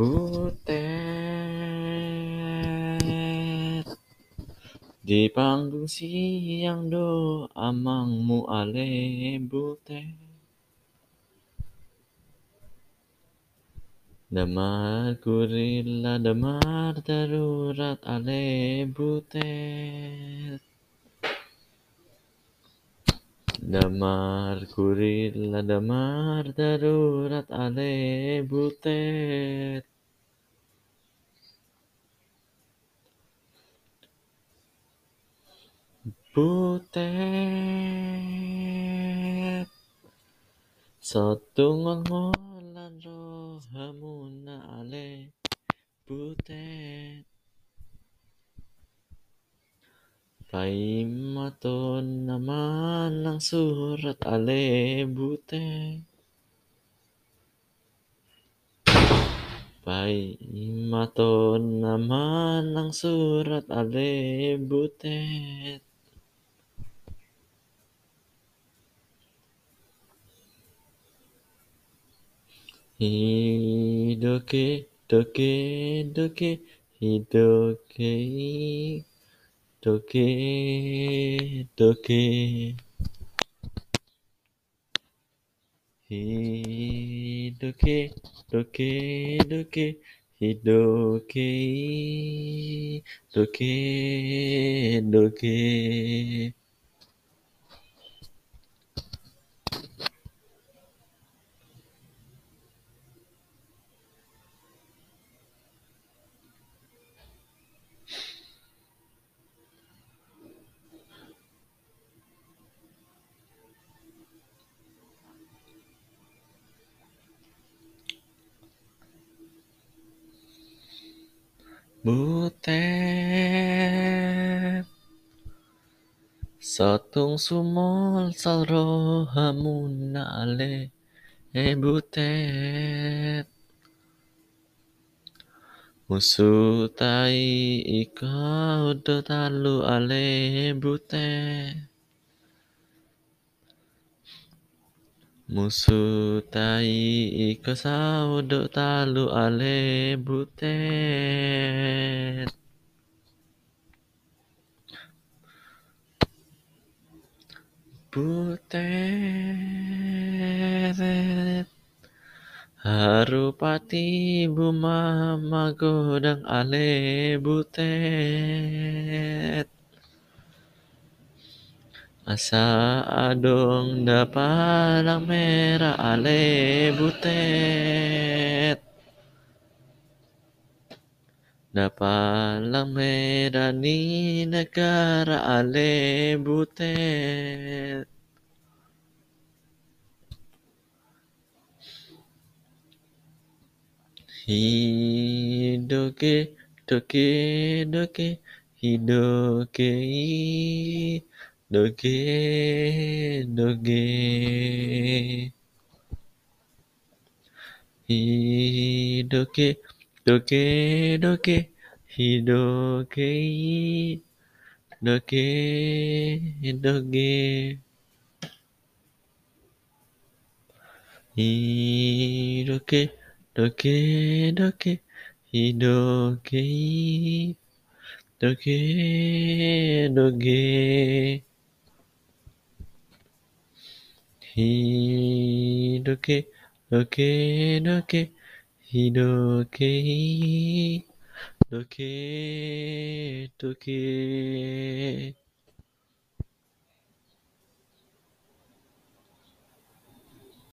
Butet. Di panggung siang do amangmu ale butet. Damar kurila damar darurat ale butet Damar kurila damar darurat ale butet. Butet. Sotungon ngolan rohamuna ale butet. Paimaton naman ng surat ale butet Paimaton naman ng surat ale butet Hidoke doke doke hidoke doke doke Hidoke doke doke hidoke doke doke Butet Sotung sumol sal rohamuna ale butet Musutai ikaw do talu ale butet Musutai ikaw sao do talu ale butet. Butet. Harupati buma magodang ale butet Asa adong dapalang merah ale butet. Dapalang merah ni negara ale butet. Hidoke doke doke hidoke doke doke Hidoke doke doke hidoke doke doke Hidoke doke doke hidoke doke doke Hidoke doke doke hidoke doke doke